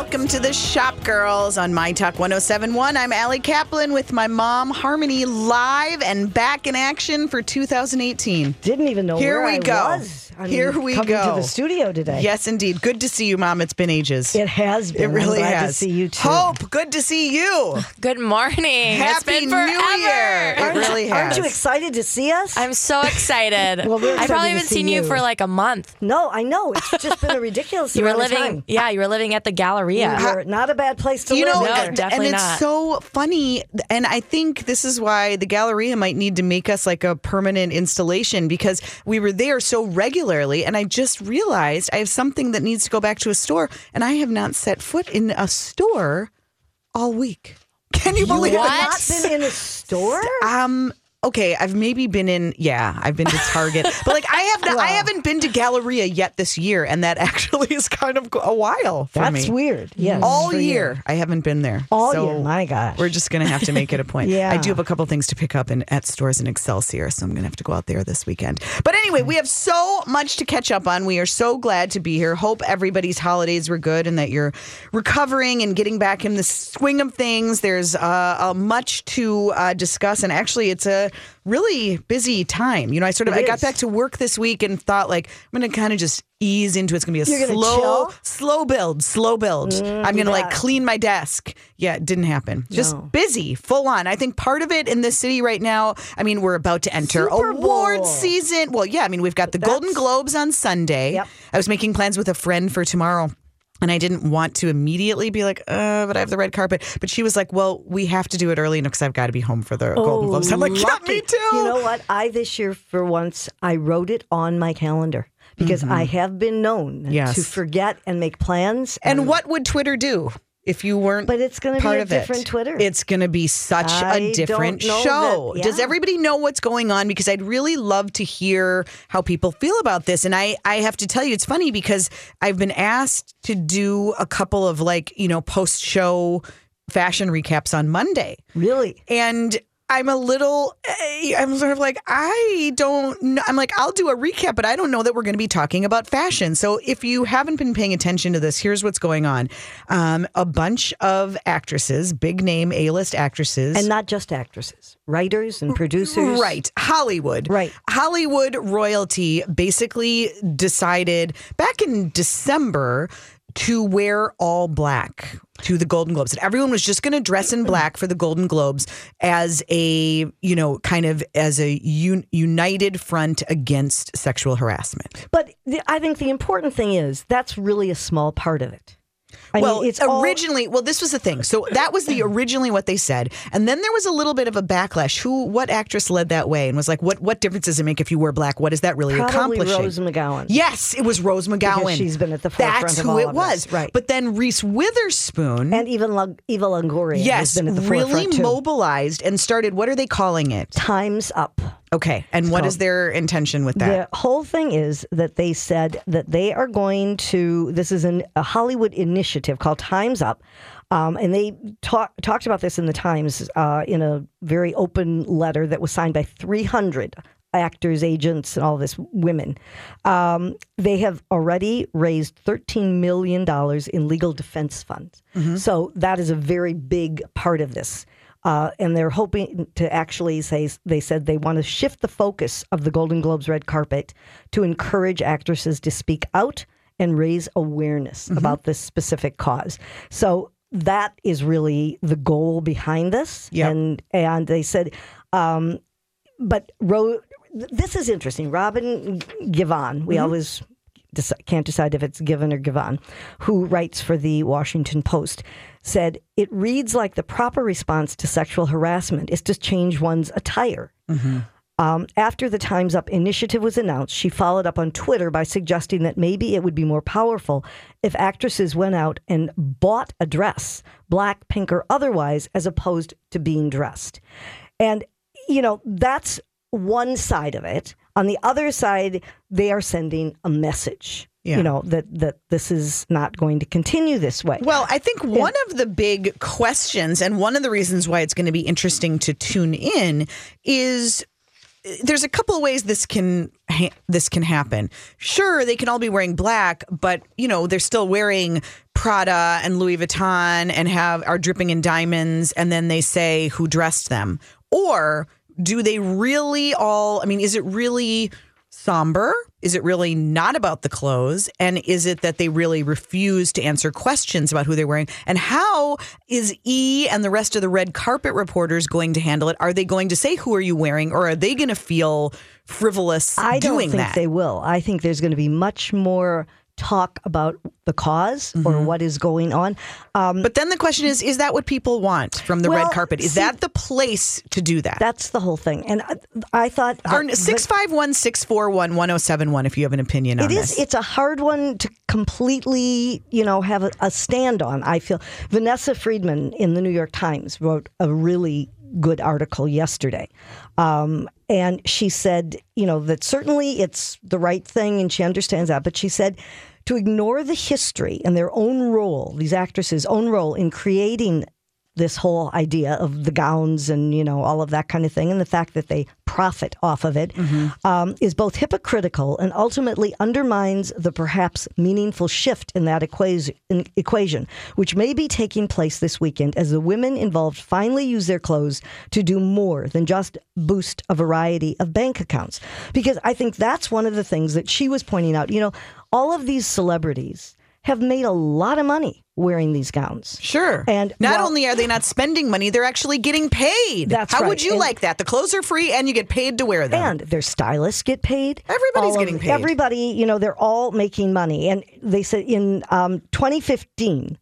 Welcome to the Shop Girls on My Talk 1071. I'm Allie Kaplan with my mom, Harmony, live and back in action for 2018. Didn't even know Here where we I go. was. I Here we coming go. to the studio today. Yes, indeed. Good to see you, Mom. It's been ages. It has been. It really I'm glad has. to see you too. Hope, good to see you. Good morning. it's Happy been New forever. Year. It really has. Aren't you excited to see us? I'm so excited. Well, we're I excited probably to haven't see seen you. you. for like a month. no, I know. It's just been a ridiculous You were amount of living, time. yeah, you were living at the Galleria. You're not a bad place to you live. know, No, either. and, definitely and it's not. so funny. And I think this is why the Galleria might need to make us like a permanent installation because we were there so regularly. And I just realized I have something that needs to go back to a store, and I have not set foot in a store all week. Can you, believe what? it? not been in a store? Um. Okay, I've maybe been in. Yeah, I've been to Target, but like I have not. I haven't been to Galleria yet this year, and that actually is kind of a while for That's me. weird. Yeah, All for you. year, I haven't been there. All So year. My gosh. We're just going to have to make it a point. Yeah. I do have a couple things to pick up in, at stores in Excelsior, so I'm going to have to go out there this weekend. But anyway, we have so much to catch up on. We are so glad to be here. Hope everybody's holidays were good and that you're recovering and getting back in the swing of things. There's uh, uh, much to uh, discuss, and actually, it's a really busy time. You know, I sort of It I got back to work this week and thought like I'm going to kind of just ease into it. It's going to be a slow, chill? slow build, slow build. Mm, I'm going to like clean my desk. Yeah, it didn't happen. Just No. busy, full on. I think part of it in this city right now, I mean, we're about to enter Super award Bowl. season. Well, yeah, I mean, we've got the Golden Globes on Sunday. Yep. I was making plans with a friend for tomorrow. And I didn't want to immediately be like, uh, but I have the red carpet. But she was like, well, we have to do it early because I've got to be home for the Golden Globes. I'm like, yeah, Oh, lucky. me too. You know what? I this year for once I wrote it on my calendar because I have been known Mm-hmm. Yes. to forget and make plans. And what would Twitter do if you weren't? But it's gonna be part a of it? different Twitter. It's going to be such I a different show. that- Does everybody know what's going on? Because I'd really love to hear how people feel about this. And I, I have to tell you, it's funny because I've been asked to do a couple of like you know post show fashion recaps on Monday, really and. I'm a little, eh, I'm sort of like, I don't know. I'm like, I'll do a recap, but I don't know that we're going to be talking about fashion. So if you haven't been paying attention to this, here's what's going on. Um, a bunch of actresses, big name A list actresses. and not just actresses, writers and producers. Right. Hollywood. Right. Hollywood royalty basically decided back in December to wear all black to the Golden Globes. And everyone was just going to dress in black for the Golden Globes as a, you know, kind of as a un- united front against sexual harassment. But the, I think the important thing is that's really a small part of it. I well, mean, it's all- originally, well, this was the thing. So that was the originally what they said, and then there was a little bit of a backlash. Who, what actress led that way and was like, "What, what difference does it make if you wear black? What is that really probably accomplishing?" Rose McGowan. Yes, it was Rose McGowan. she's been at the forefront That's of who all it was. this, right. But then Reese Witherspoon, And even Lo- Eva Longoria has yes, been at the really forefront too. mobilized and started. What are they calling it? Times up. Okay, and what is their intention with that? The whole thing is that they said that they are going to. This is an, a Hollywood initiative called Times Up, um, and they talk, talked about this in the Times uh, in a very open letter that was signed by 300 actors, agents, and all this women. Um, they have already raised 13 million dollars in legal defense funds. So that is a very big part of this. Uh, and they're hoping to actually say they said they want to shift the focus of the Golden Globes red carpet to encourage actresses to speak out and raise awareness Mm-hmm. about this specific cause. So that is really the goal behind this. Yep. And and they said, um, but Ro- this is interesting. Robin Givhan, we always deci- can't decide if it's Given or Givon, who writes for the Washington Post, said it reads like the proper response to sexual harassment is to change one's attire. Um, after the Time's Up initiative was announced, she followed up on Twitter by suggesting that maybe it would be more powerful if actresses went out and bought a dress, black, pink, or otherwise, as opposed to being dressed. And, you know, that's one side of it. On the other side, they are sending a message. Yeah. You know that that this is not going to continue this way. Well, I think one of the big questions and one of the reasons why it's going to be interesting to tune in is there's a couple of ways this can ha- this can happen. Sure, they can all be wearing black, but you know they're still wearing Prada and Louis Vuitton and have are dripping in diamonds, and then they say who dressed them. Or do they really all? I mean, is it really somber? Is it really not about the clothes? And is it that they really refuse to answer questions about who they're wearing? And how is E and the rest of the red carpet reporters going to handle it? Are they going to say, Who are you wearing? Or are they going to feel frivolous I don't doing think that? they will. I think there's going to be much more talk about the because Mm-hmm. or what is going on. Um, but then the question is Is that what people want from the Well, red carpet? Is see- that the place to do that? that's the whole thing. And I, I thought that 651 641 1071 if you have an opinion on It is. this. It's a hard one to completely, you know, have a, a stand on. I feel Vanessa Friedman in the New York Times wrote a really good article yesterday, um, and she said, you know, that certainly it's the right thing, and she understands that. But she said to ignore the history and their own role, these actresses' own role in creating this whole idea of the gowns and you know all of that kind of thing, and the fact that they profit off of it, um, is both hypocritical and ultimately undermines the perhaps meaningful shift in that equation, equation, which may be taking place this weekend as the women involved finally use their clothes to do more than just boost a variety of bank accounts. Because I think that's one of the things that she was pointing out. You know, all of these celebrities have made a lot of money wearing these gowns. Sure. And not while- only are they not spending money, they're actually getting paid. That's How right. would you And- like that? The clothes are free and you get paid to wear them. And their stylists get paid. Everybody's All of- getting paid. Everybody, you know, they're all making money. And they said in um, 2015,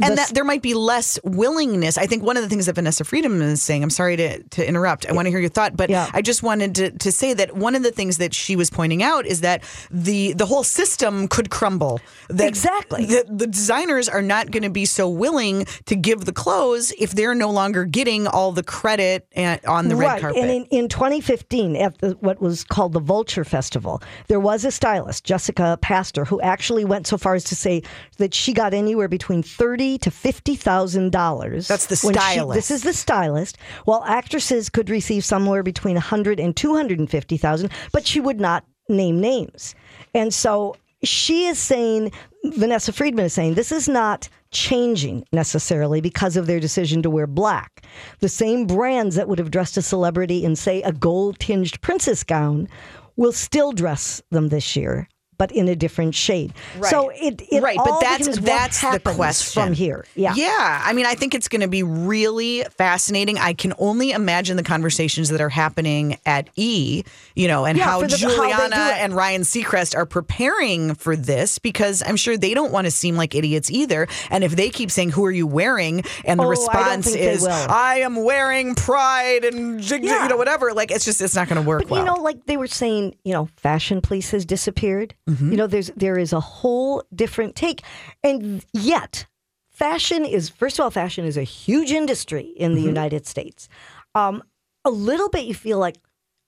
and that there might be less willingness. I think one of the things that Vanessa Friedman is saying, I'm sorry to, to interrupt. I want to hear your thought, but Yeah. I just wanted to, to say that one of the things that she was pointing out is that the the whole system could crumble. That Exactly. The, the designers are not going to be so willing to give the clothes if they're no longer getting all the credit on the red right. carpet. And in, in 2015, at the, what was called the Vulture Festival, there was a stylist, Jessica Paster, who actually went so far as to say that she got anywhere between thirty to fifty thousand dollars. That's the when she- stylist. this is the stylist. While actresses could receive somewhere between a hundred and two hundred and fifty thousand, but she would not name names. And so she is saying, Vanessa Friedman is saying, this is not changing necessarily because of their decision to wear black. The same brands that would have dressed a celebrity in, say, a gold tinged princess gown will still dress them this year. But in a different shade, so it, it right, all but that's that's the question from here. Yeah, yeah. I mean, I think it's going to be really fascinating. I can only imagine the conversations that are happening at E, you know, and Yeah, how the- how Giuliana it. and Ryan Seacrest are preparing for this because I'm sure they don't want to seem like idiots either. And if they keep saying, "Who are you wearing?" and the Oh, response they is, "I am wearing Prada," and jig- Yeah. you know, whatever, like it's just it's not going to work But well. you know, like they were saying, you know, fashion police has disappeared. Mm-hmm. You know, there's there is a whole different take, and yet, fashion is first of all, fashion is a huge industry in Mm-hmm. the United States. Um, a little bit, you feel like.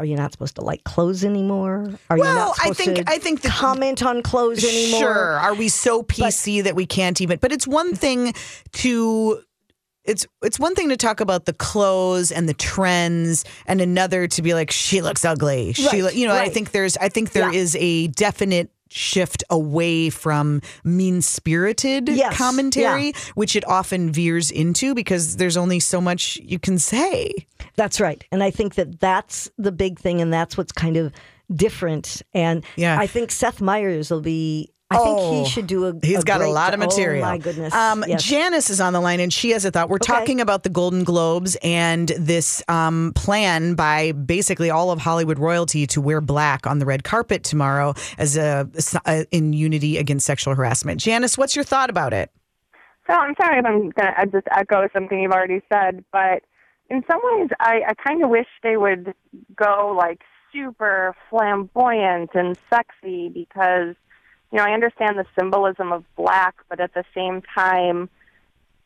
Are you not supposed to like clothes anymore? Are you Well, not I supposed think- to I think that- comment on clothes anymore? Sure. Are we so PC that we can't even? But it's one thing to. It's it's one thing to talk about the clothes and the trends, and another to be like she looks ugly. She, Right, look- you know, I think there's I think there Yeah. is a definite shift away from mean spirited Yes, commentary, which it often veers into because there's only so much you can say. That's right. And I think that that's the big thing, and that's what's kind of different. And Yeah. I think Seth Meyers will be. I think Oh, he should do a. He's a got a lot of material. Oh my goodness! Um, Yes. Janice is on the line, and she has a thought. We're Okay. talking about the Golden Globes and this um, plan by basically all of Hollywood royalty to wear black on the red carpet tomorrow as a, a in unity against sexual harassment. Janice, what's your thought about it? So I'm sorry if I'm gonna I just echo something you've already said, but in some ways I, I kind of wish they would go like super flamboyant and sexy because you know I understand the symbolism of black, but at the same time.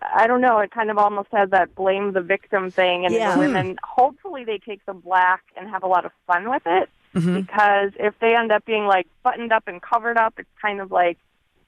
I don't know. It kind of almost has that blame the victim thing, and Yeah. women. Hopefully, they take the black and have a lot of fun with it. Mm-hmm. Because if they end up being like buttoned up and covered up, it's kind of like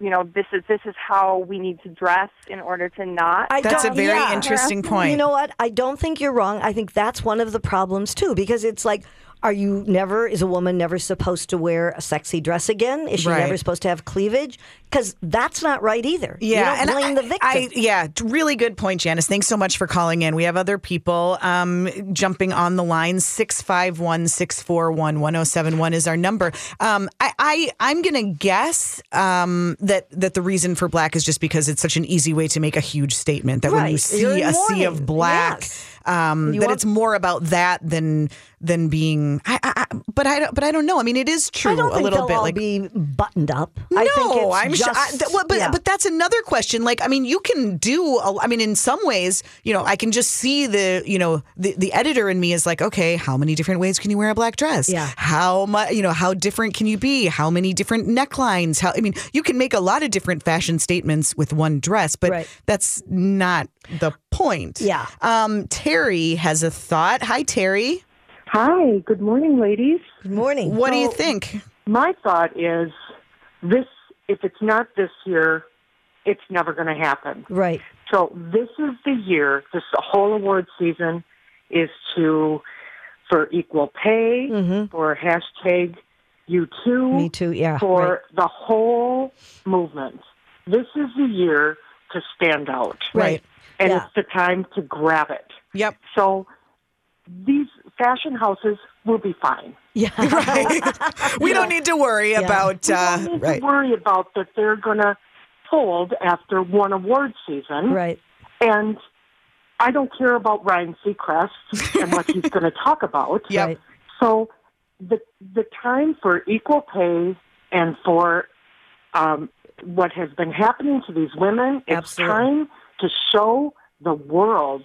you know, this is this is how we need to dress in order to not. I That's a don't- very yeah. interesting point. You know what? I don't think you're wrong. I think that's one of the problems too, because it's like, Are you never, is a woman never supposed to wear a sexy dress again? Is she Right. never supposed to have cleavage? Because that's not right either. Yeah, you don't blame I, the victim. I, yeah, really good point, Janice. Thanks so much for calling in. We have other people um, jumping on the line. 651 641 1071 is our number. Um, I, I, I'm going to guess um, that, that the reason for black is just because it's such an easy way to make a huge statement that when you see a sea of black. Yes. Um, that want- it's more about that than than being. I, I, I- but I don't. But I don't know. I mean, it is true I don't a think little they'll bit. all like be buttoned up. no, I think it's I'm just, sure. I, th- well, but yeah. but that's another question. Like, I mean, you can do. A, I mean, in some ways, you know, I can just see the, you know, the the editor in me is like, okay, how many different ways can you wear a black dress? Yeah. How much? You know, how different can you be? How many different necklines? How? I mean, you can make a lot of different fashion statements with one dress, but Right. that's not the point. Yeah. Um, Terry has a thought. Hi, Terry. Hi, good morning, ladies. Good morning. What do you think? My thought is this if it's not this year, it's never going to happen. Right. So this is the year, this whole award season is to for equal pay, for hashtag you too, Mm-hmm. Me too, yeah, for right. the whole movement. This is the year to stand out. Right. And Yeah. it's the time to grab it. Yep. So these fashion houses will be fine. Yeah. We don't need to worry about We uh, don't need right. to worry about that they're going to fold after one award season. right. And I don't care about Ryan Seacrest and what he's going to talk about. Yep. Right. So the the time for equal pay and for um, what has been happening to these women, it's Absolutely. time to show the world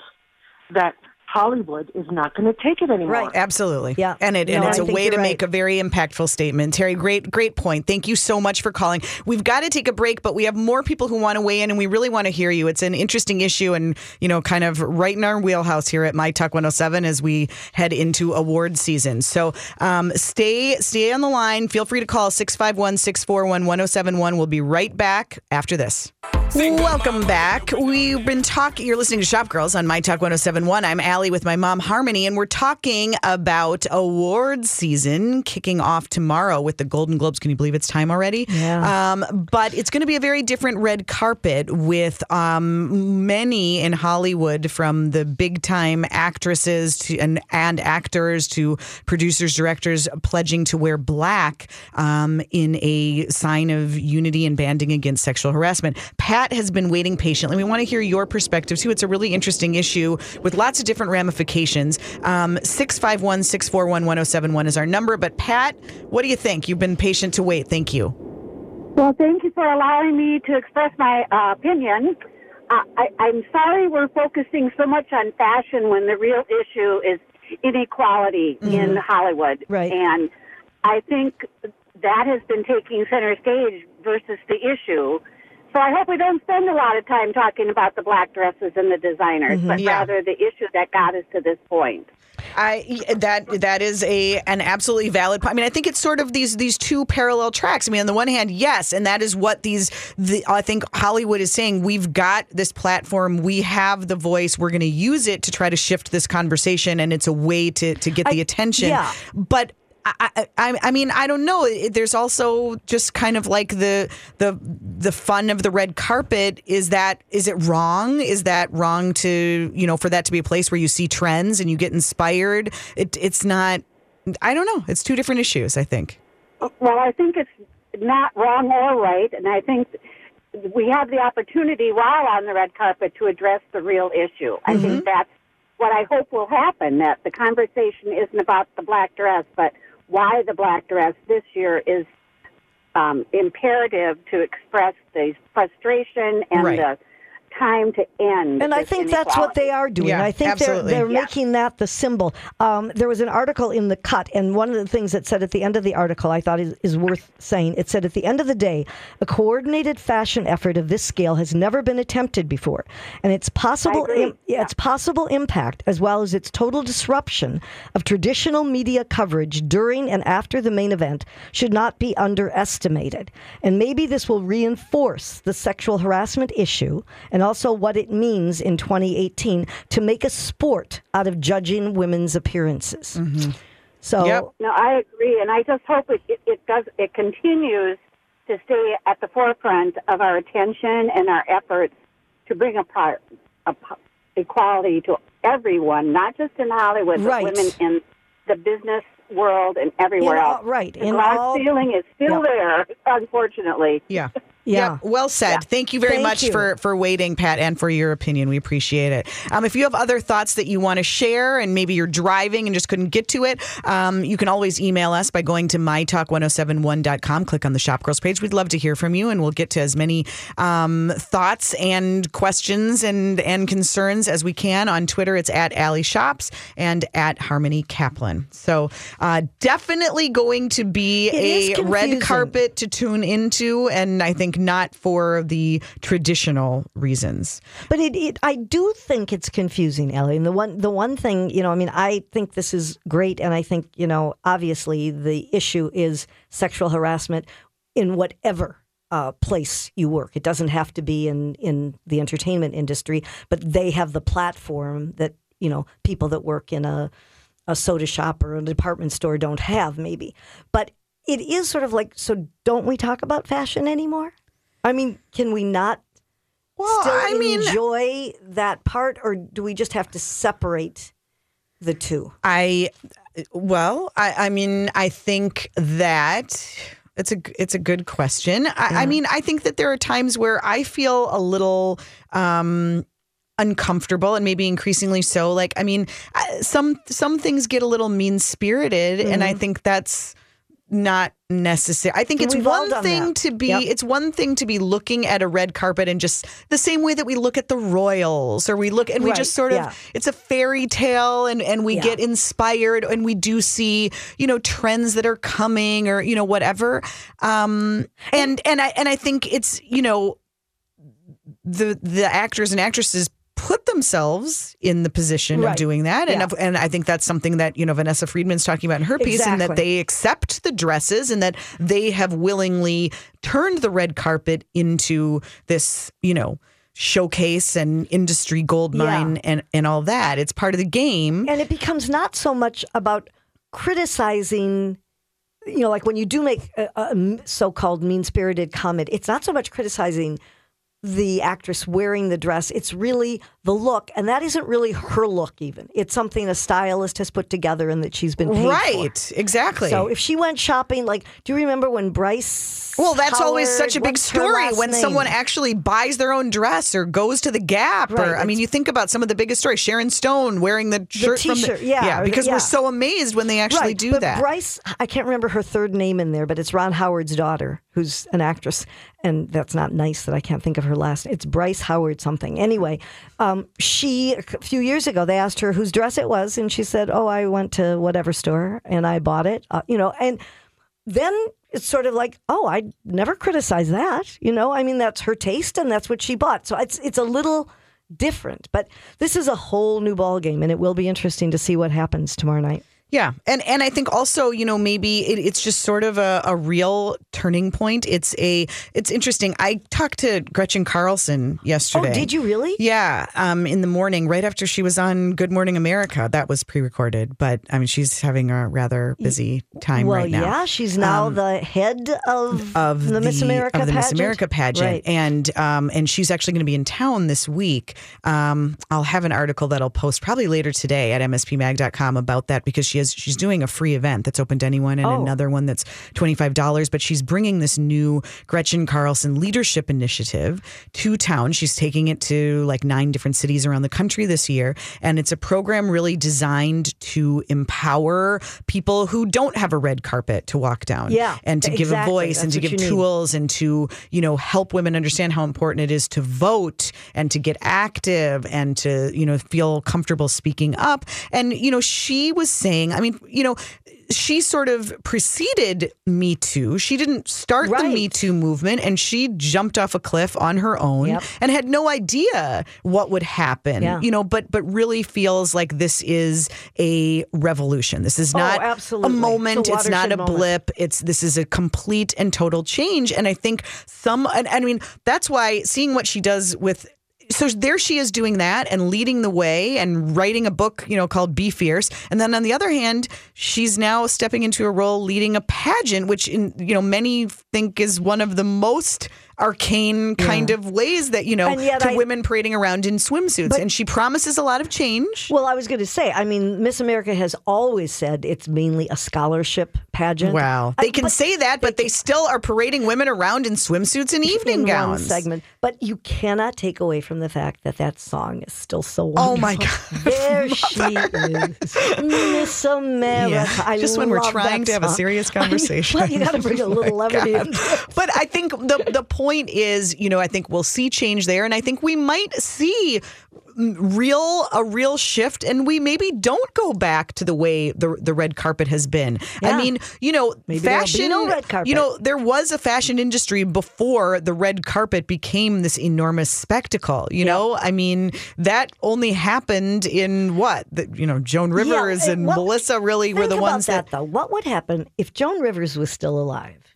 that Hollywood is not going to take it anymore. Right. Absolutely. Yeah. And it and it's I a way to right. make a very impactful statement. Terry, great great point. Thank you so much for calling. We've got to take a break, but we have more people who want to weigh in and we really want to hear you. It's an interesting issue and, you know, kind of right in our wheelhouse here at My Talk 107 as we head into award season. So, um, stay stay on the line. Feel free to call 651-641-1071. We'll be right back after this. Welcome back. We've been talking, you're listening to Shop Girls on My Talk 1071. I'm Allie with my mom, Harmony, and we're talking about awards season kicking off tomorrow with the Golden Globes. Can you believe it's time already? Yeah. Um, but it's going to be a very different red carpet with um, many in Hollywood, from the big time actresses to, and, and actors to producers, directors, pledging to wear black um, in a sign of unity and banding against sexual harassment. Pat has been waiting patiently. We want to hear your perspective too. It's a really interesting issue with lots of different ramifications. Um, 651 641 1071 is our number. But Pat, what do you think? You've been patient to wait. Thank you. Well, thank you for allowing me to express my uh, opinion. Uh, I, I'm sorry we're focusing so much on fashion when the real issue is inequality in Hollywood. Right. And I think that has been taking center stage versus the issue. So I hope we don't spend a lot of time talking about the black dresses and the designers, mm-hmm. but Yeah. rather the issue that got us to this point. I that that is a an absolutely valid. point. I mean, I think it's sort of these these two parallel tracks. I mean, on the one hand, yes, and that is what these. The, I think Hollywood is saying we've got this platform, we have the voice, we're going to use it to try to shift this conversation, and it's a way to to get the attention. yeah. but. I, I, I mean, I don't know. There's also just kind of like the the the fun of the red carpet. Is that is it wrong? Is that wrong to you know for that to be a place where you see trends and you get inspired? It it's not. I don't know. It's two different issues. I think. Well, I think it's not wrong or right, and I think we have the opportunity while on the red carpet to address the real issue. I think mm-hmm. that's what I hope will happen. That the conversation isn't about the black dress, but why the black dress this year is um, imperative to express the frustration and Right. the time to end. And I this think that's what they are doing. Yeah, I think absolutely. they're they're Yeah. making that the symbol. Um, there was an article in the Cut, and one of the things that said at the end of the article, I thought is, is worth saying. It said, "At the end of the day, a coordinated fashion effort of this scale has never been attempted before, and its possible im- yeah, its possible impact, as well as its total disruption of traditional media coverage during and after the main event, should not be underestimated. And maybe this will reinforce the sexual harassment issue and also what it means in 2018 to make a sport out of judging women's appearances. Mm-hmm. So Yep. No, I agree, and I just hope it, it, it does. It continues to stay at the forefront of our attention and our efforts to bring a, pro- a equality to everyone, not just in Hollywood, Right. but women in the business world and everywhere In else. right, the in glass all- ceiling is still Yeah. there, unfortunately. Yeah. Yeah. Yep, Well said. Thank you very Thank much you. for for waiting, Pat, and for your opinion. We appreciate it. Um, if you have other thoughts that you want to share, and maybe you're driving and just couldn't get to it, um, you can always email us by going to mytalk1071.com. Click on the Shop Girls page. We'd love to hear from you, and we'll get to as many um, thoughts and questions and and concerns as we can on Twitter. It's at Allie Shops and at Harmony Kaplan. So uh, definitely going to be It a red carpet to tune into, and I think not for the traditional reasons. But it, it, I do think it's confusing, Ellie. And the one, the one thing, you know, I mean, I think this is great, and I think, you know, obviously the issue is sexual harassment in whatever uh, place you work. It doesn't have to be in in the entertainment industry, but they have the platform that you know people that work in a a soda shop or a department store don't have, maybe. But it is sort of like, so don't we talk about fashion anymore? I mean, can we not Well, still I mean, enjoy that part, or do we just have to separate the two? I well, I, I mean, I think that it's a it's a good question. I, I mean, I think that there are times where I feel a little. Um, uncomfortable and maybe increasingly so like i mean some some things get a little mean spirited and i think that's not necessary i think it's we've one thing that. to be Yep. it's one thing to be looking at a red carpet and just the same way that we look at the royals or we look and we just sort of yeah. it's a fairy tale and and we Yeah. get inspired and we do see you know trends that are coming or you know whatever um and and i and i think it's you know the the actors and actresses put themselves in the position of doing that and Yeah. of, and I think that's something that you know Vanessa Friedman's talking about in her piece and that they accept the dresses and that they have willingly turned the red carpet into this you know showcase and industry gold Yeah. mine and and all that it's part of the game And it becomes not so much about criticizing. You know, like when you do make a, a so-called mean-spirited comment, it's not so much criticizing the actress wearing the dress. It's really the look, and that isn't really her look. Even it's something a stylist has put together and that she's been paid for. right exactly So if she went shopping, like, do you remember when Bryce? Well, that's always such a big story when name? someone actually buys their own dress or goes to the Gap. Right, or I mean, you think about some of the biggest stories. Sharon Stone wearing the shirt from the t-shirt, yeah, or the- because yeah. we're so amazed when they actually right, do but that. Bryce, I can't remember her third name in there, but it's Ron Howard's daughter, who's an actress, and that's not nice that I can't think of her last. It's Bryce Howard something. Anyway, um, she a few years ago they asked her whose dress it was, and she said, "Oh, I went to whatever store and I bought it." Uh, you know, and then it's sort of like, oh, I never criticize that. You know, I mean, that's her taste and that's what she bought. So it's it's a little different, but this is a whole new ball game, and it will be interesting to see what happens tomorrow night. Yeah, and and I think also you know maybe it, it's just sort of a, a real turning point. It's a it's interesting. I talked to Gretchen Carlson yesterday. Oh, did you really? Yeah, um, in the morning, right after she was on Good Morning America. That was pre-recorded, but I mean she's having a rather busy time well, right now. yeah, she's now the head of, of the, Miss America of the Miss pageant. America pageant, Right. and um, and she's actually going to be in town this week. Um, I'll have an article that I'll post probably later today at mspmag.com about that because she she's doing a free event that's open to anyone and Oh. another one that's twenty five dollars. But she's bringing this new Gretchen Carlson Leadership Initiative to town. She's taking it to like nine different cities around the country this year, and it's a program really designed to empower people who don't have a red carpet to walk down. Yeah, and to give a exactly. voice and to give you need. tools and to you know help women understand how important it is to vote and to get active and to you know feel comfortable speaking up and you know she was saying i mean you know she sort of preceded me too she didn't start the me too movement and she jumped off a cliff on her own Yep. and had no idea what would happen Yeah. you know but but really feels like this is a revolution this is Oh, not absolutely. a It's a moment it's not a moment. blip it's this is a complete and total change and i think some and, i mean that's why seeing what she does with so there she is doing that and leading the way and writing a book, you know, called Be Fierce. And then on the other hand, she's now stepping into a role leading a pageant, which in you know many think is one of the most arcane kind of ways that you know to I- women parading around in swimsuits. and she promises a lot of change. Well, I was going to say, I mean, Miss America has always said it's mainly a scholarship pageant. Wow, I- they can say that, but they still are parading women around in swimsuits and evening gowns. segment. But you cannot take away from the fact that that song is still so Oh my God. There she is, Miss America. Yeah, I just when we're trying to have a serious I mean, conversation. well, you got to bring a Oh little levity it. But I think the the point is, you know, I think we'll see change there, and I think we might see real a real shift, and we maybe don't go back to the way the the red carpet has been. I mean, you know, Maybe fashion. no red carpet. You know, there was a fashion industry before the red carpet became this enormous spectacle. You know, I mean, that only happened in what the, you know, Joan Rivers and and what- Melissa really were the ones that, that though. What would happen if Joan Rivers was still alive?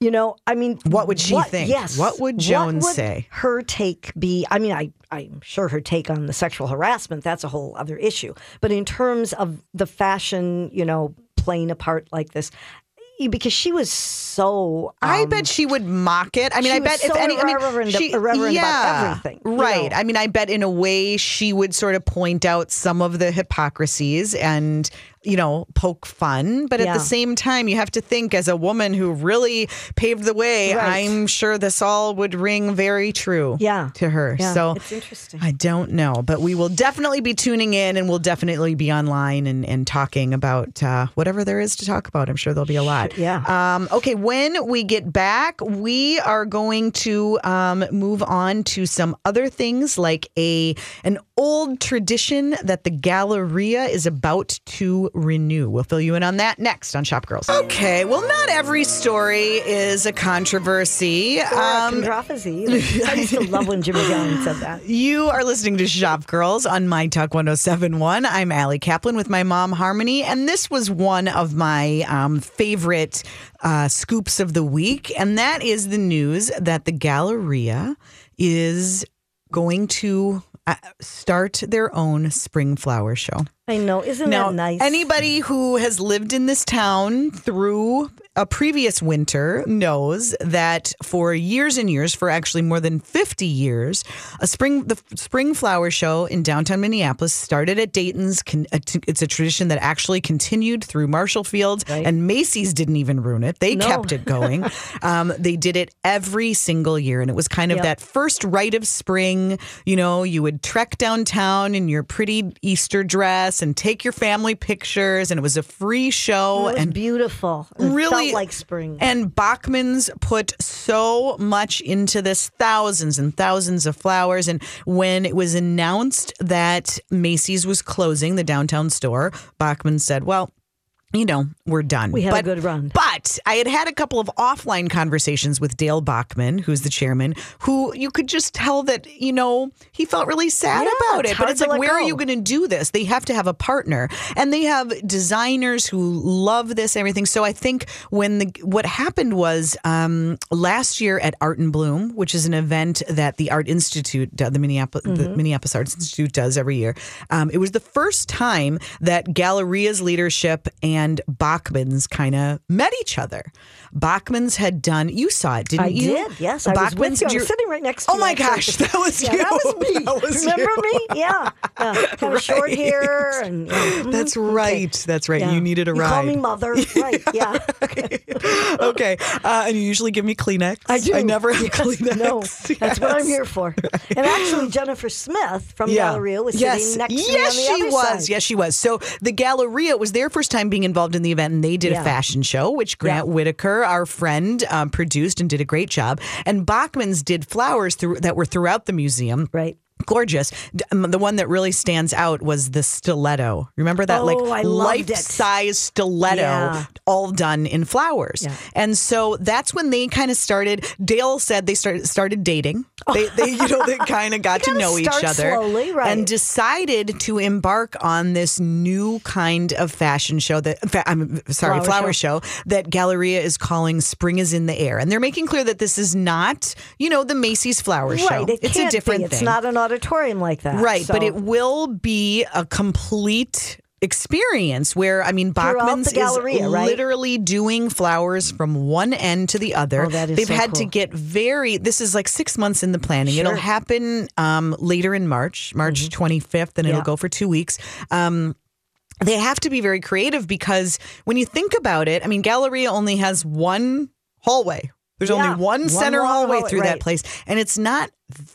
You know, I mean, What would she think? Yes. What would Joan would say? Her take be? I mean, I I'm sure her take on the sexual harassment that's a whole other issue. But in terms of the fashion, you know, playing a part like this, because she was so. I um, bet she would mock it. I mean, I bet if so any, I mean, she, irreverent about yeah, everything, you right? know. I mean, I bet in a way she would sort of point out some of the hypocrisies and you know poke fun, but at the same time, you have to think as a woman who really paved the way. Right. I'm sure this all would ring very true. Yeah. to her. Yeah, so it's interesting. I don't know, but we will definitely be tuning in, and we'll definitely be online and, and talking about uh, whatever there is to talk about. I'm sure there'll be a lot. Yeah. Um, okay, when we get back, we are going to um, move on to some other things like a an old tradition that the Galleria is about to renew. We'll fill you in on that next on Shop Girls. Okay, well, not every story is a controversy. Or Um, controversy. I used to love when Jimmy Fallon said that. you are listening to Shop Girls on My Talk 1071. I'm Allie Kaplan with my mom, Harmony, and this was one of my um, favorite uh, scoops of the week, and that is the news that the Galleria is going to Uh, start their own spring flower show. I know. Isn't Now, that nice? anybody who has lived in this town through a previous winter knows that for years and years, for actually more than 50 years, a spring the spring flower show in downtown Minneapolis started at Dayton's. It's a tradition that actually continued through Marshall Fields, and Macy's didn't even ruin it. They No. kept it going. um, they did it every single year, and it was kind of Yep. that first rite of spring. You know, you would trek downtown in your pretty Easter dress and take your family pictures, and it was a free show. It was and beautiful. It really like spring. And Bachman's put so much into this, thousands and thousands of flowers. And when it was announced that Macy's was closing the downtown store, Bachman said, "Well." You know, we're done. We had a good run. But I had had a couple of offline conversations with Dale Bachman, who's the chairman, who you could just tell that, you know, he felt really sad Yeah, about it. But it's like, where are you going to do this? They have to have a partner. And they have designers who love this and everything. So I think when the what happened was um, last year at Art in Bloom, which is an event that the Art Institute, the Minneapolis, the Mm-hmm. Minneapolis Arts Institute does every year, um, it was the first time that Galleria's leadership and Bachman's kind of met each other. Bachman's had done, you saw it, didn't I you? did. Yes, I was with you. I was sitting right next to Oh you. my actually. gosh, that was yeah, you. That was me. That was Remember you. me? Yeah. yeah. Kind of short Right. hair. And, yeah. Mhm. That's Okay. right. That's right. Yeah. You needed a you ride. call me mother. right. Yeah. okay. Uh, and you usually give me Kleenex. I do. I never have Yes, Kleenex. No, that's what I'm here for. And actually, Jennifer Smith from. Galleria was yes. sitting next to yes, me on the she other was. side. Yes, she was. So the Galleria was their first time being involved in the event, and they did Yeah. a fashion show, which Grant Yeah. Whitaker, our friend, um, produced and did a great job. And Bachman's did flowers through, that were throughout the museum. Right. Gorgeous. Um, The one that really stands out was the stiletto. Remember that, Oh, like it. life-size stiletto, Yeah. all done in flowers. Yeah. And so that's when they kind of started. Dale said they started started dating. They, they you know, they kind of got to know each other slowly, right. and decided to embark on this new kind of fashion show that, I'm sorry, Flower flower show. that Galleria is calling "Spring is in the Air," and they're making clear that this is not, you know, the Macy's flower show. Right. It it's a different be. It's not an auditorium like that. Right, but it will be a complete experience where I mean Bachman's Galleria, is right? literally doing flowers from one end to the other. Oh, They've so had to get very this is like 6 months in the planning. It'll Mm-hmm. happen um, later in March, March 25th and Yeah. it'll go for 2 weeks. Um, they have to be very creative because when you think about it, I mean Galleria only has one hallway. There's Yeah, only one one center hallway hallway, through that place and it's not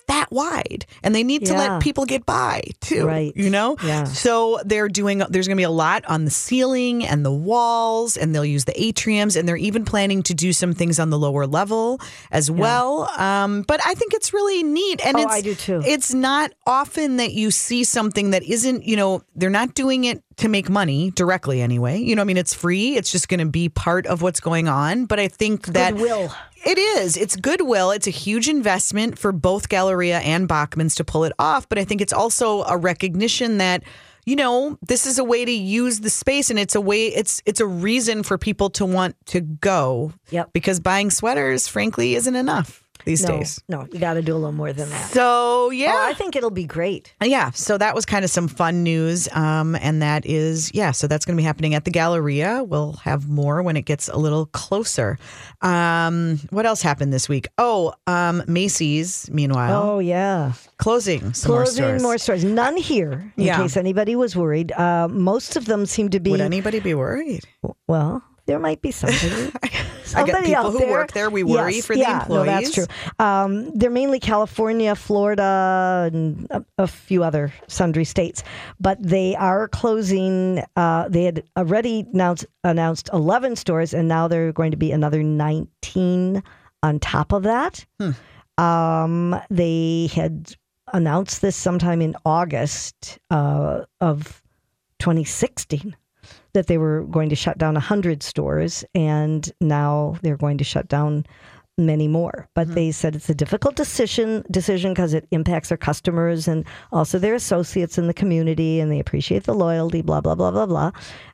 that wide and they need to let people get by too Right. you know Yeah. so they're doing there's going to be a lot on the ceiling and the walls and they'll use the atriums and they're even planning to do some things on the lower level as well um, but i think it's really neat and Oh, it's I do too. it's not often that you see something that isn't you know they're not doing it to make money directly anyway you know i mean it's free it's just going to be part of what's going on but i think that Goodwill. It is. It's goodwill. It's a huge investment for both Galleria and Bachman's to pull it off. But I think it's also a recognition that, you know, this is a way to use the space and it's a way it's it's a reason for people to want to go. Yep. Because buying sweaters, frankly, isn't enough these No, days. no, you got to do a little more than that. So yeah. Oh, I think it'll be great. Yeah, so that was kind of some fun news. Um, and that is, yeah, so that's going to be happening at the Galleria. We'll have more when it gets a little closer. Um, what else happened this week? Oh, um, Macy's, meanwhile, Oh yeah, closing closing more stores. more stores. None here, in Yeah. case anybody was worried. Uh, most of them seem to be. Would anybody be worried? well, there might be somebody. I get people who there. work there. We worry Yes, for the yeah, employees. No, that's true. Um, they're mainly California, Florida, and a, a few other sundry states. But they are closing. Uh, they had already announced, announced 11 stores, and now they're going to be another 19 on top of that. Um, they had announced this sometime in August uh, of 2016 that they were going to shut down 100 stores and now they're going to shut down many more. But they said it's a difficult decision decision because it impacts their customers and also their associates in the community and they appreciate the loyalty blah blah blah blah blah.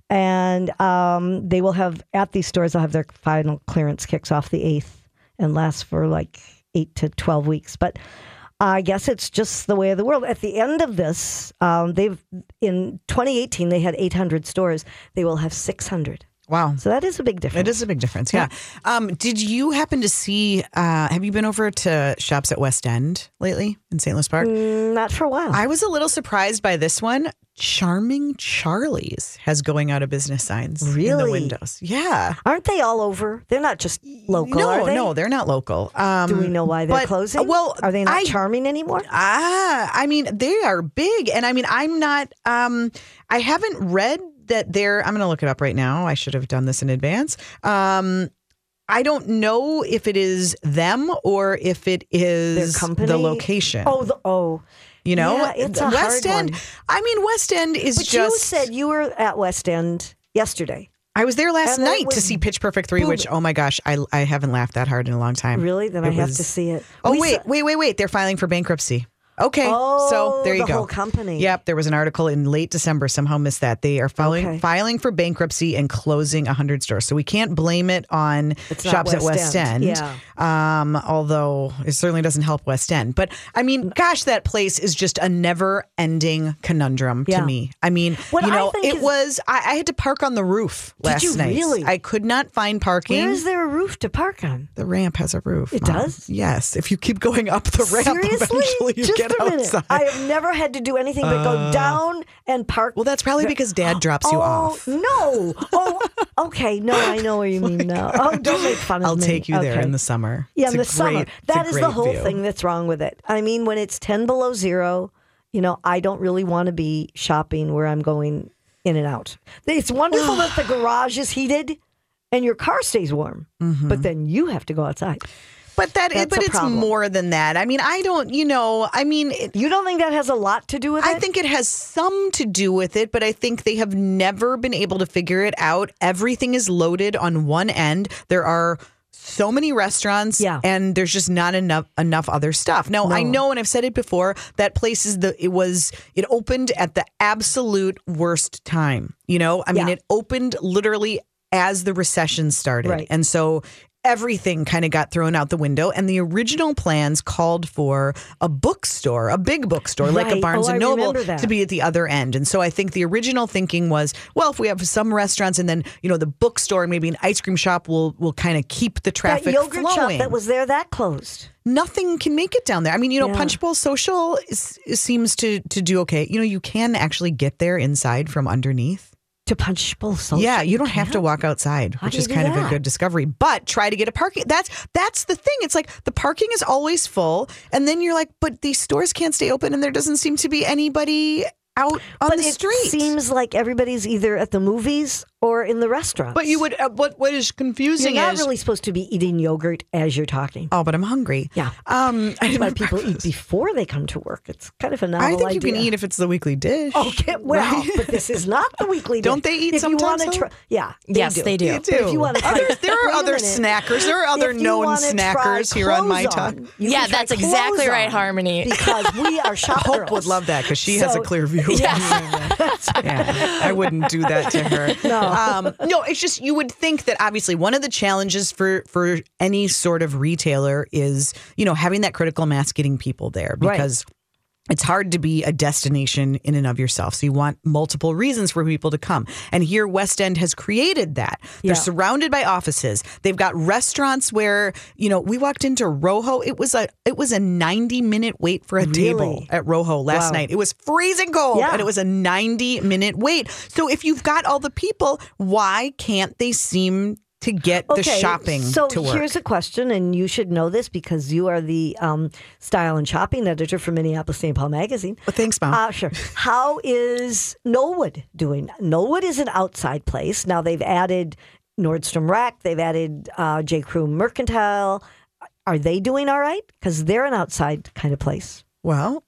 And um, they will have at these stores they'll have their final clearance kicks off the 8th and lasts for like 8 to 12 weeks. But I guess it's just the way of the world. At the end of this, um, they've in 2018 they had 800 stores. They will have 600. Wow. So that is a big difference. It is a big difference, yeah. Um, did you happen to see? Uh, have you been over to shops at West End lately in St. Louis Park? Mm, Not for a while. I was a little surprised by this one. Charming Charlie's has going out of business signs in the windows. Yeah. Aren't they all over? They're not just local. no, they? no, they're not local. Um, Do we know why they're but- closing? Well, are they not I, charming anymore? Ah, I mean, they are big, and I mean, I'm not. Um, I haven't read that they're. I'm going to look it up right now. I should have done this in advance. Um, I don't know if it is them or if it is the location. Oh, the, oh. you know, yeah, it's a West End. one. I mean, West End is But just. you said you were at West End yesterday. I was there last And night to see Pitch Perfect three, which oh my gosh, I I haven't laughed that hard in a long time. Really? Then I It have to see it. Oh We wait, saw- wait, wait, wait! They're filing for bankruptcy. Okay, Oh, so there you the go. whole company. Yep, there was an article in late December. Somehow missed that. They are filing Okay. filing for bankruptcy and closing hundred stores. So we can't blame it on It's shops at West West End. End. Um, although it certainly doesn't help West End. But I mean, gosh, that place is just a never ending conundrum Yeah. to me. I mean, What you know, it is- was I, I had to park on the roof Did last you night. really? I could not find parking. Where is there a roof to park on? The ramp has a roof. It Mom. does? Yes. If you keep going up the ramp, Seriously? eventually you Just get a minute. outside. I have never had to do anything but go down and park. well, that's probably because Dad drops you oh, off. no. Oh, okay. No, I know what you mean now. Oh, don't make fun of I'll me. take you there Okay. in the summer. Yeah, It's in the summer. great- a That is the whole view. thing that's wrong with it. I mean, when it's 10 below zero, you know, I don't really want to be shopping where I'm going in and out. It's wonderful that the garage is heated and your car stays warm, Mm-hmm. but then you have to go outside. But that, That's but it's problem. more than that. I mean, I don't, you know, I mean, it, You don't think that has a lot to do with I it? I think it has some to do with it, but I think they have never been able to figure it out. Everything is loaded on one end. There are so many restaurants Yeah. and there's just not enough enough other stuff. Now, I know and I've said it before, that place is the it was it opened at the absolute worst time. You know? I mean, Yeah. it opened literally as the recession started. Right. And so everything kind of got thrown out the window and the original plans called for a bookstore, a big bookstore like a Barnes Oh, and Noble to be at the other end. And so I think the original thinking was, well, if we have some restaurants and then, you know, the bookstore and maybe an ice cream shop will will kind of keep the that traffic yogurt shop flowing. that was there that closed. Nothing can make it down there. I mean, you know, Yeah. Punch Bowl Social is, is- seems to to do okay. You know, you can actually get there inside from underneath. To Punch Social. Yeah, you don't have to walk outside, How which is kind of a good discovery. But try to get a parking. That's that's the thing. It's like the parking is always full, and then you're like, but these stores can't stay open, and there doesn't seem to be anybody out on But the street. it street. seems like everybody's either at the movies or in the restaurant. but you would. Uh, what what is confusing? Is You're not is. really supposed to be eating yogurt as you're talking. oh, but I'm hungry. Yeah. Um, I That's why didn't people eat before they come to work. It's kind of a novel I think you idea. can eat if it's the weekly dish. Okay, well, Right? but this is not the weekly. Don't dish. they eat if you sometimes, wanna try, yeah, Yes, they do. They But if you wanna try- there are other minute. snackers. There are other If known snackers here on my clothes talk. on, Yeah, that's exactly clothes right, Harmony. Because we are shop Hope girls. would love that because she has a clear view. yeah, I wouldn't do that to her. No. Um, no. It's just you would think that obviously one of the challenges for for any sort of retailer is you know having that critical mass, getting people there Right. It's hard to be a destination in and of yourself. So you want multiple reasons for people to come. And here West End has created that. They're Yeah. surrounded by offices. They've got restaurants where, you know, we walked into Rojo. It was a it was a 90 minute wait for a table at Rojo last Wow. night. It was freezing cold Yeah. and it was a 90 minute wait. So if you've got all the people, why can't they seem to get the shopping so to work? here's a question, and you should know this because you are the um, style and shopping editor for Minneapolis St. Paul magazine. Well, thanks, Mom. Uh, sure. How is Knollwood doing? Knollwood is an outside place. Now they've added Nordstrom Rack. They've added uh, J. Crew Mercantile. Are they doing all right? Because they're an outside kind of place. Well,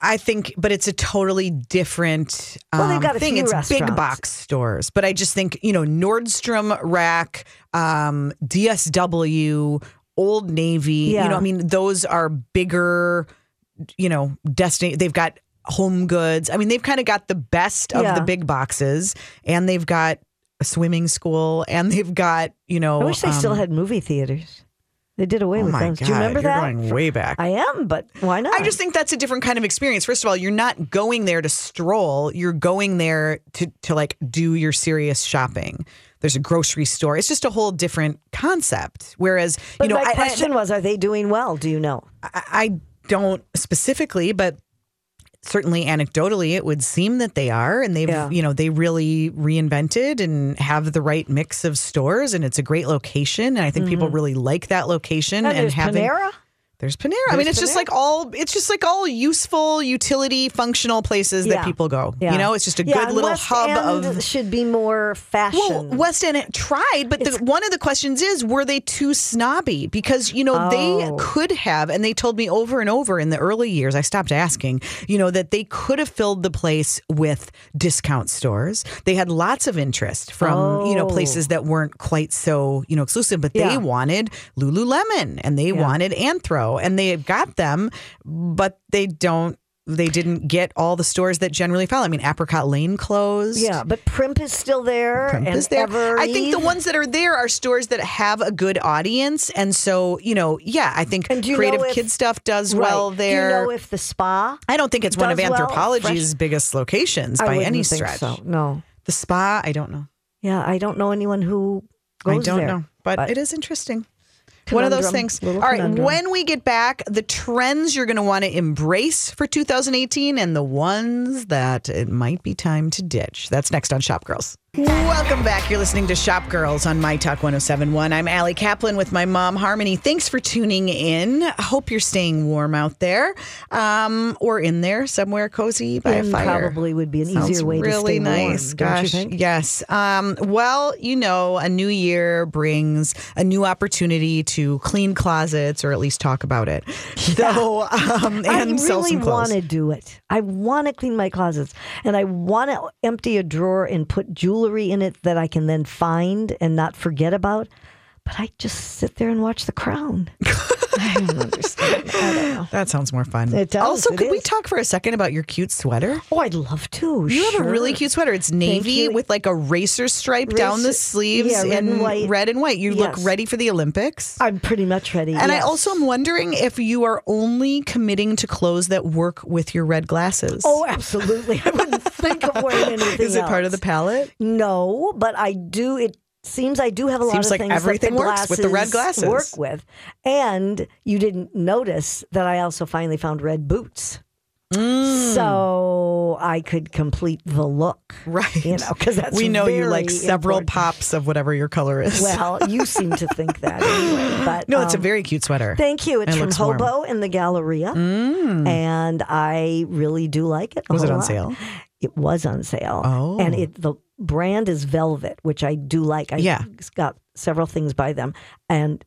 I think, but it's a totally different um, Well, they've got a thing. few it's big box stores, but I just think you know Nordstrom Rack, um, DSW, Old Navy. You know, I mean, those are bigger. You know, destiny. They've got Home Goods. I mean, they've kind of got the best of Yeah. the big boxes, and they've got a swimming school, and they've got you know. I wish they still um, had movie theaters. They did away Oh with my those. god! Do you remember you're that? going way back. I am, but why not? I just think that's a different kind of experience. First of all, you're not going there to stroll. You're going there to to like do your serious shopping. There's a grocery store. It's just a whole different concept. Whereas, But you know, my I- question was, are they doing well? Do you know? I, I don't specifically, but certainly anecdotally, it would seem that they are, and they've Yeah. you know they really reinvented and have the right mix of stores, and it's a great location, and I think people mm-hmm. really like that location And and having. Panera. There's Panera. I mean, There's it's just like all. It's just like all useful, utility, functional places Yeah. that people go. Yeah. You know, it's just a Yeah, good little West hub End of. should be more fashion. Well, West End tried, but the, one of the questions is, were they too snobby? Because you know they Oh. could have, and they told me over and over in the early years. I stopped asking. You know that they could have filled the place with discount stores. They had lots of interest from you know Oh. places that weren't quite so you know exclusive, but they wanted Lululemon and they wanted Anthro, and they got them, but they don't. They didn't get all the stores that generally follow. I mean, Apricot Lane closed. yeah, but Primp is still there. Primp and is there. I think the ones that are there are stores that have a good audience, and so you know, yeah, I think And do you creative if- kid stuff does Right. well there. Do you know if the spa? I don't think it's one of does well? Anthropologie's biggest locations I by any stretch. So no. The spa, I don't know. Yeah, I don't know anyone who goes I don't there. know, but, it is interesting. One of those things. All right, conundrum. when we get back, the trends you're going to want to embrace for 2018 and the ones that it might be time to ditch. That's next on Shop Girls. Welcome back. You're listening to Shop Girls on My Talk 1071. I'm Allie Kaplan with my mom, Harmony. Thanks for tuning in. I hope you're staying warm out there um, or in there somewhere cozy by And a fire. probably would be an Sounds easier way really to stay warm, nice. don't you Gosh, think? yes. Um, well, you know, a new year brings a new opportunity to clean closets or at least talk about it. So, um, and I really want to do it. I want to clean my closets, and I want to empty a drawer and put jewelry in it that I can then find and not forget about. But I just sit there and watch The Crown. I don't understand. I don't know. That sounds more fun. It does, Also, it could we talk for a second about your cute sweater? Oh, I'd love to. You have a really cute sweater. It's navy with like a racer stripe down the sleeves yeah, red and white. red and white. You look ready for the Olympics. I'm pretty much ready. and I also am wondering if you are only committing to clothes that work with your red glasses. Oh, absolutely. I wouldn't think of wearing anything is it part of the palette? No, but I do. It seems I do have a lot Seems of like things everything that the works with the red glasses. Work with, and you didn't notice that I also finally found red boots. Mm. So I could complete the look, Right. You know, because that's we know you like several important. pops of whatever your color is. Well, you seem to think that anyway. But no, it's a um, very cute sweater. Thank you. It's It from looks warm. Hobo in the Galleria, and I really do like it. Was it on lot. sale? It was on sale. Oh. and it the brand is Velvet, which I do like. I Yeah. got several things by them, and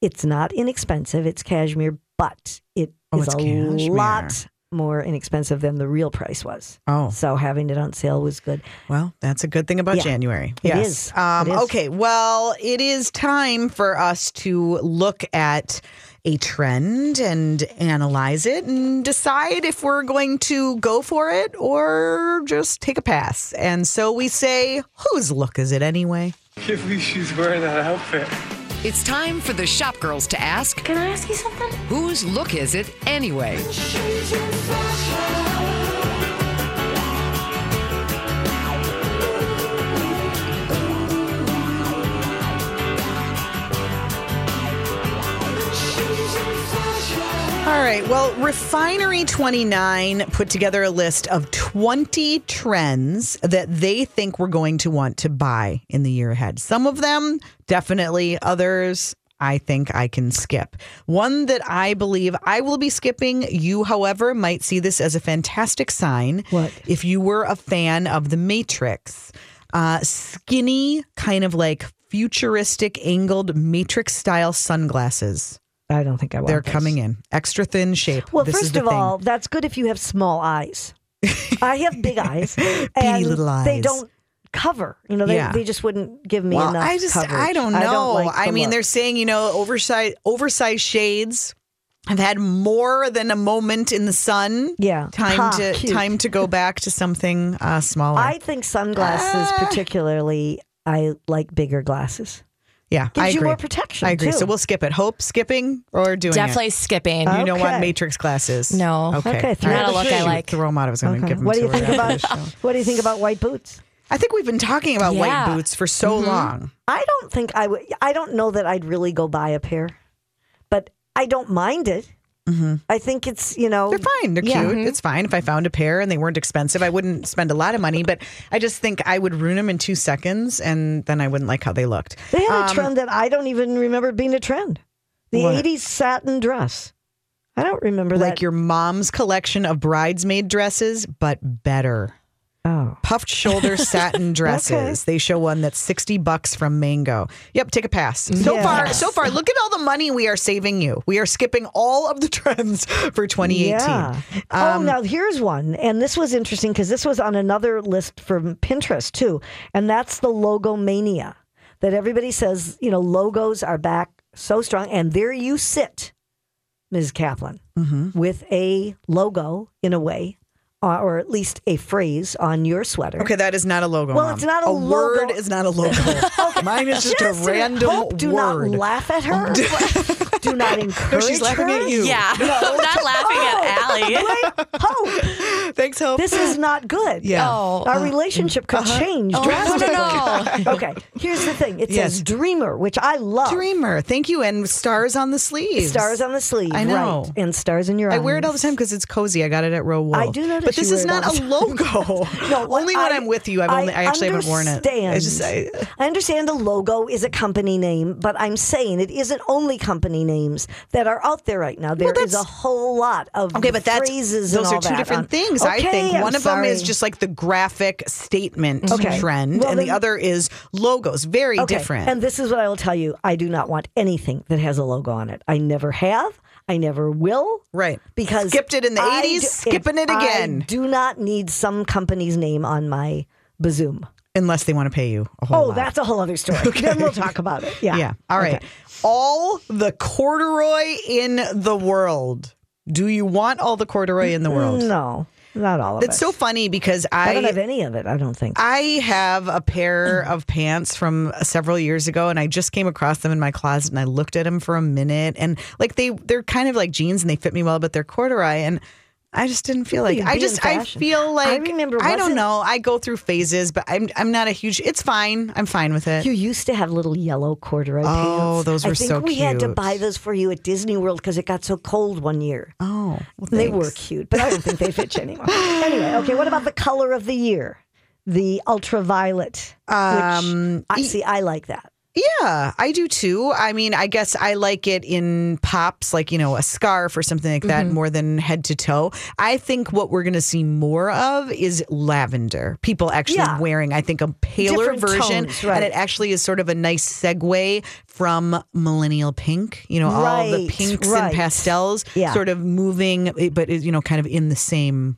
it's not inexpensive. It's cashmere, but it is Oh, it's a cashmere. lot more inexpensive than the real price was. Oh. So having it on sale was good. Well, that's a good thing about Yeah, January. it yes. is. Um, It is. Okay. Well, it is time for us to look at a trend and analyze it and decide if we're going to go for it or just take a pass. And so we say, whose look is it anyway? Can't believe she's wearing that outfit. It's time for the shop girls to ask Can I ask you something? whose look is it anyway? All right. Well, Refinery 29 put together a list of 20 trends that they think we're going to want to buy in the year ahead. Some of them, definitely. Others, I think I can skip. One that I believe I will be skipping, you, however, might see this as a fantastic sign. What? If you were a fan of The Matrix, uh, skinny, kind of like futuristic angled Matrix style sunglasses. I don't think I want. They're coming in extra thin shape. Well, This first of thing. all, that's good if you have small eyes. I have big eyes, and little eyes. they don't cover. You know, they, Yeah. they just wouldn't give me well, enough. I just coverage. I don't know. I, don't like I the mean, look. they're saying you know oversized oversized shades have had more than a moment in the sun. Yeah. time Ha, to cute. time to go back to something uh, smaller. I think sunglasses, Ah. particularly, I like bigger glasses. Yeah, Gives I you agree. more protection. I agree. too. So we'll skip it. Hope skipping or doing Definitely it. skipping. You don't want Okay. Matrix glasses. No. Okay. Okay, throw Not a look I like. Throw them out. I was going to Okay. give them What do you think about? What do you think about white boots? I think we've been talking about white boots for so mm-hmm. long. I don't think I would. I don't know that I'd really go buy a pair, but I don't mind it. I think it's you know Mm-hmm. They're fine. They're Yeah. cute. It's fine. If I found a pair and they weren't expensive, I wouldn't spend a lot of money. But I just think I would ruin them in two seconds, and then I wouldn't like how they looked. They had a Um, trend that I don't even remember being a trend. The What? 80s satin dress. I don't remember like that. your mom's collection of bridesmaid dresses, but better. Oh. Puffed shoulder satin dresses. Okay. They show one that's 60 bucks from Mango. Yep, take a pass. So Yes. far, so far, look at all the money we are saving you. We are skipping all of the trends for 2018. Yeah. oh, now here's one. And this was interesting because this was on another list from Pinterest too. And that's the logo mania that everybody says, you know, logos are back so strong. And there you sit, Ms. Kaplan, Mm-hmm. with a logo in a way, uh, or at least a phrase on your sweater. Okay, that is not a logo. Well, Mom. it's not a logo. word. Is not a logo. Mine is just, Just a random hope, do word. not laugh at her. do not encourage No, she's laughing her. at you. Yeah. I'm not laughing Oh. at Allie. Hope. Thanks, Hope. This is not good. Yeah. Oh. Our relationship could change no, drastically. no, okay, here's the thing. It Yes. says Dreamer, which I love. Dreamer. Thank you. And stars on the sleeves. Stars on the sleeve. I know. Right. And stars in your eyes. I eyes. wear it all the time because it's cozy. I got it at Row Wool. I do notice But this is not a logo. No, only when I'm with you. I've only. I, actually haven't worn it. I just. I, I understand the logo is a company name, but I'm saying it isn't only company names that are out there right now. There is that's- a whole lot of Okay, but that's phrases those are two that different things. I think I'm one of them is just like the graphic statement mm-hmm. Okay. trend, Well, and the other is logos. Very Okay, different. And this is what I will tell you: I do not want anything that has a logo on it. I never have. I never will. right. Because skipped it in the I 80s, do- skipping it again. I do not need some company's name on my bazoom. Unless they want to pay you a whole Oh, lot. that's a whole other story. Then we'll talk about it. Yeah. Yeah. All right. Okay. All the corduroy in the world. Do you want all the corduroy in the world? No, not all of it. It's it. so funny because I don't I have any of it. I don't think. I have a pair of pants from several years ago, and I just came across them in my closet, and I looked at them for a minute, and like they they're kind of like jeans, and they fit me well, but they're corduroy, and I just didn't feel like I just I feel like I remember, I don't know I go through phases, but I'm I'm not a huge. It's fine. I'm fine with it. You used to have little yellow corduroy pants. Oh, those were I think so we had to buy those for you at Disney World because it got so cold one year. oh, well, They were cute, but I don't think they fit you anymore. anyway, okay. What about the color of the year? The ultraviolet. Um, which I see. I like that. Yeah, I do too. I mean, I guess I like it in pops, like, you know, a scarf or something like Mm-hmm. that, more than head to toe. I think what we're going to see more of is lavender. People actually Yeah. wearing, I think, a paler Different version. tones, right. And it actually is sort of a nice segue from millennial pink, you know, all the pinks right. and pastels, Yeah. sort of moving, but, you know, kind of in the same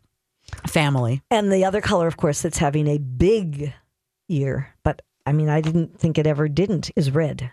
family. And the other color, of course, that's having a big year, but I mean, I didn't think it ever didn't, is red.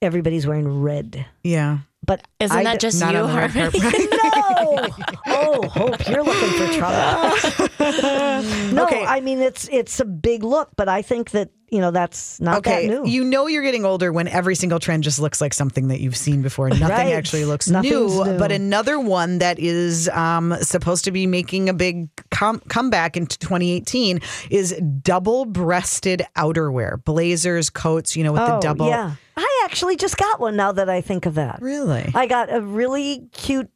Everybody's wearing red. Yeah. But Isn't I that just Not you, on the Harmony? no. Oh, Hope, you're looking for trouble. no, Okay. I mean it's it's a big look, but I think that you know that's not Okay, that new. you know you're getting older when every single trend just looks like something that you've seen before. Nothing Right. actually looks new, new. But another one that is um, supposed to be making a big com- comeback in 2018 is double-breasted outerwear, blazers, coats. You know, with oh, the double. Yeah, I actually just got one. Now that I think of that, Really? I got a really cute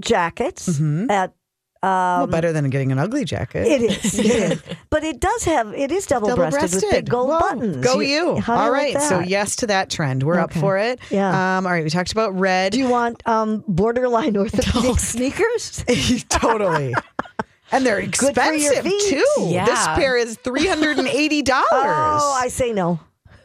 jacket Mm-hmm. at. well, Um, better than getting an ugly jacket. it is, it is, but it does have it is double breasted with big gold Whoa, buttons. Go you! how all right, like so yes to that trend. We're up for it. Yeah. Um, all right, we talked about red. Do you want um, borderline orthopedic sneakers? totally. And they're expensive too. Yeah. This pair is three hundred and eighty dollars. Oh, I say no.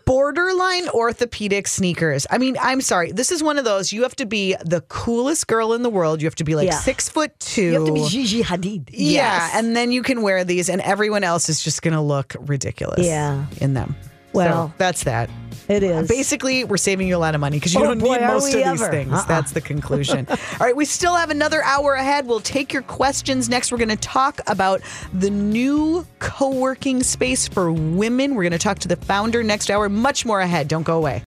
Borderline orthopedic sneakers. I mean, I'm sorry. This is one of those. You have to be the coolest girl in the world. You have to be like Yeah. six foot two. You have to be Gigi Hadid. yeah, Yes. and then you can wear these, and everyone else is just going to look ridiculous. Yeah. in them. Well, so that's that. It is. Basically, we're saving you a lot of money because you Oh, don't boy, need most of these things. Uh-uh. That's the conclusion. All right, we still have another hour ahead. We'll take your questions next. We're going to talk about the new co working space for women. We're going to talk to the founder next hour. Much more ahead. Don't go away.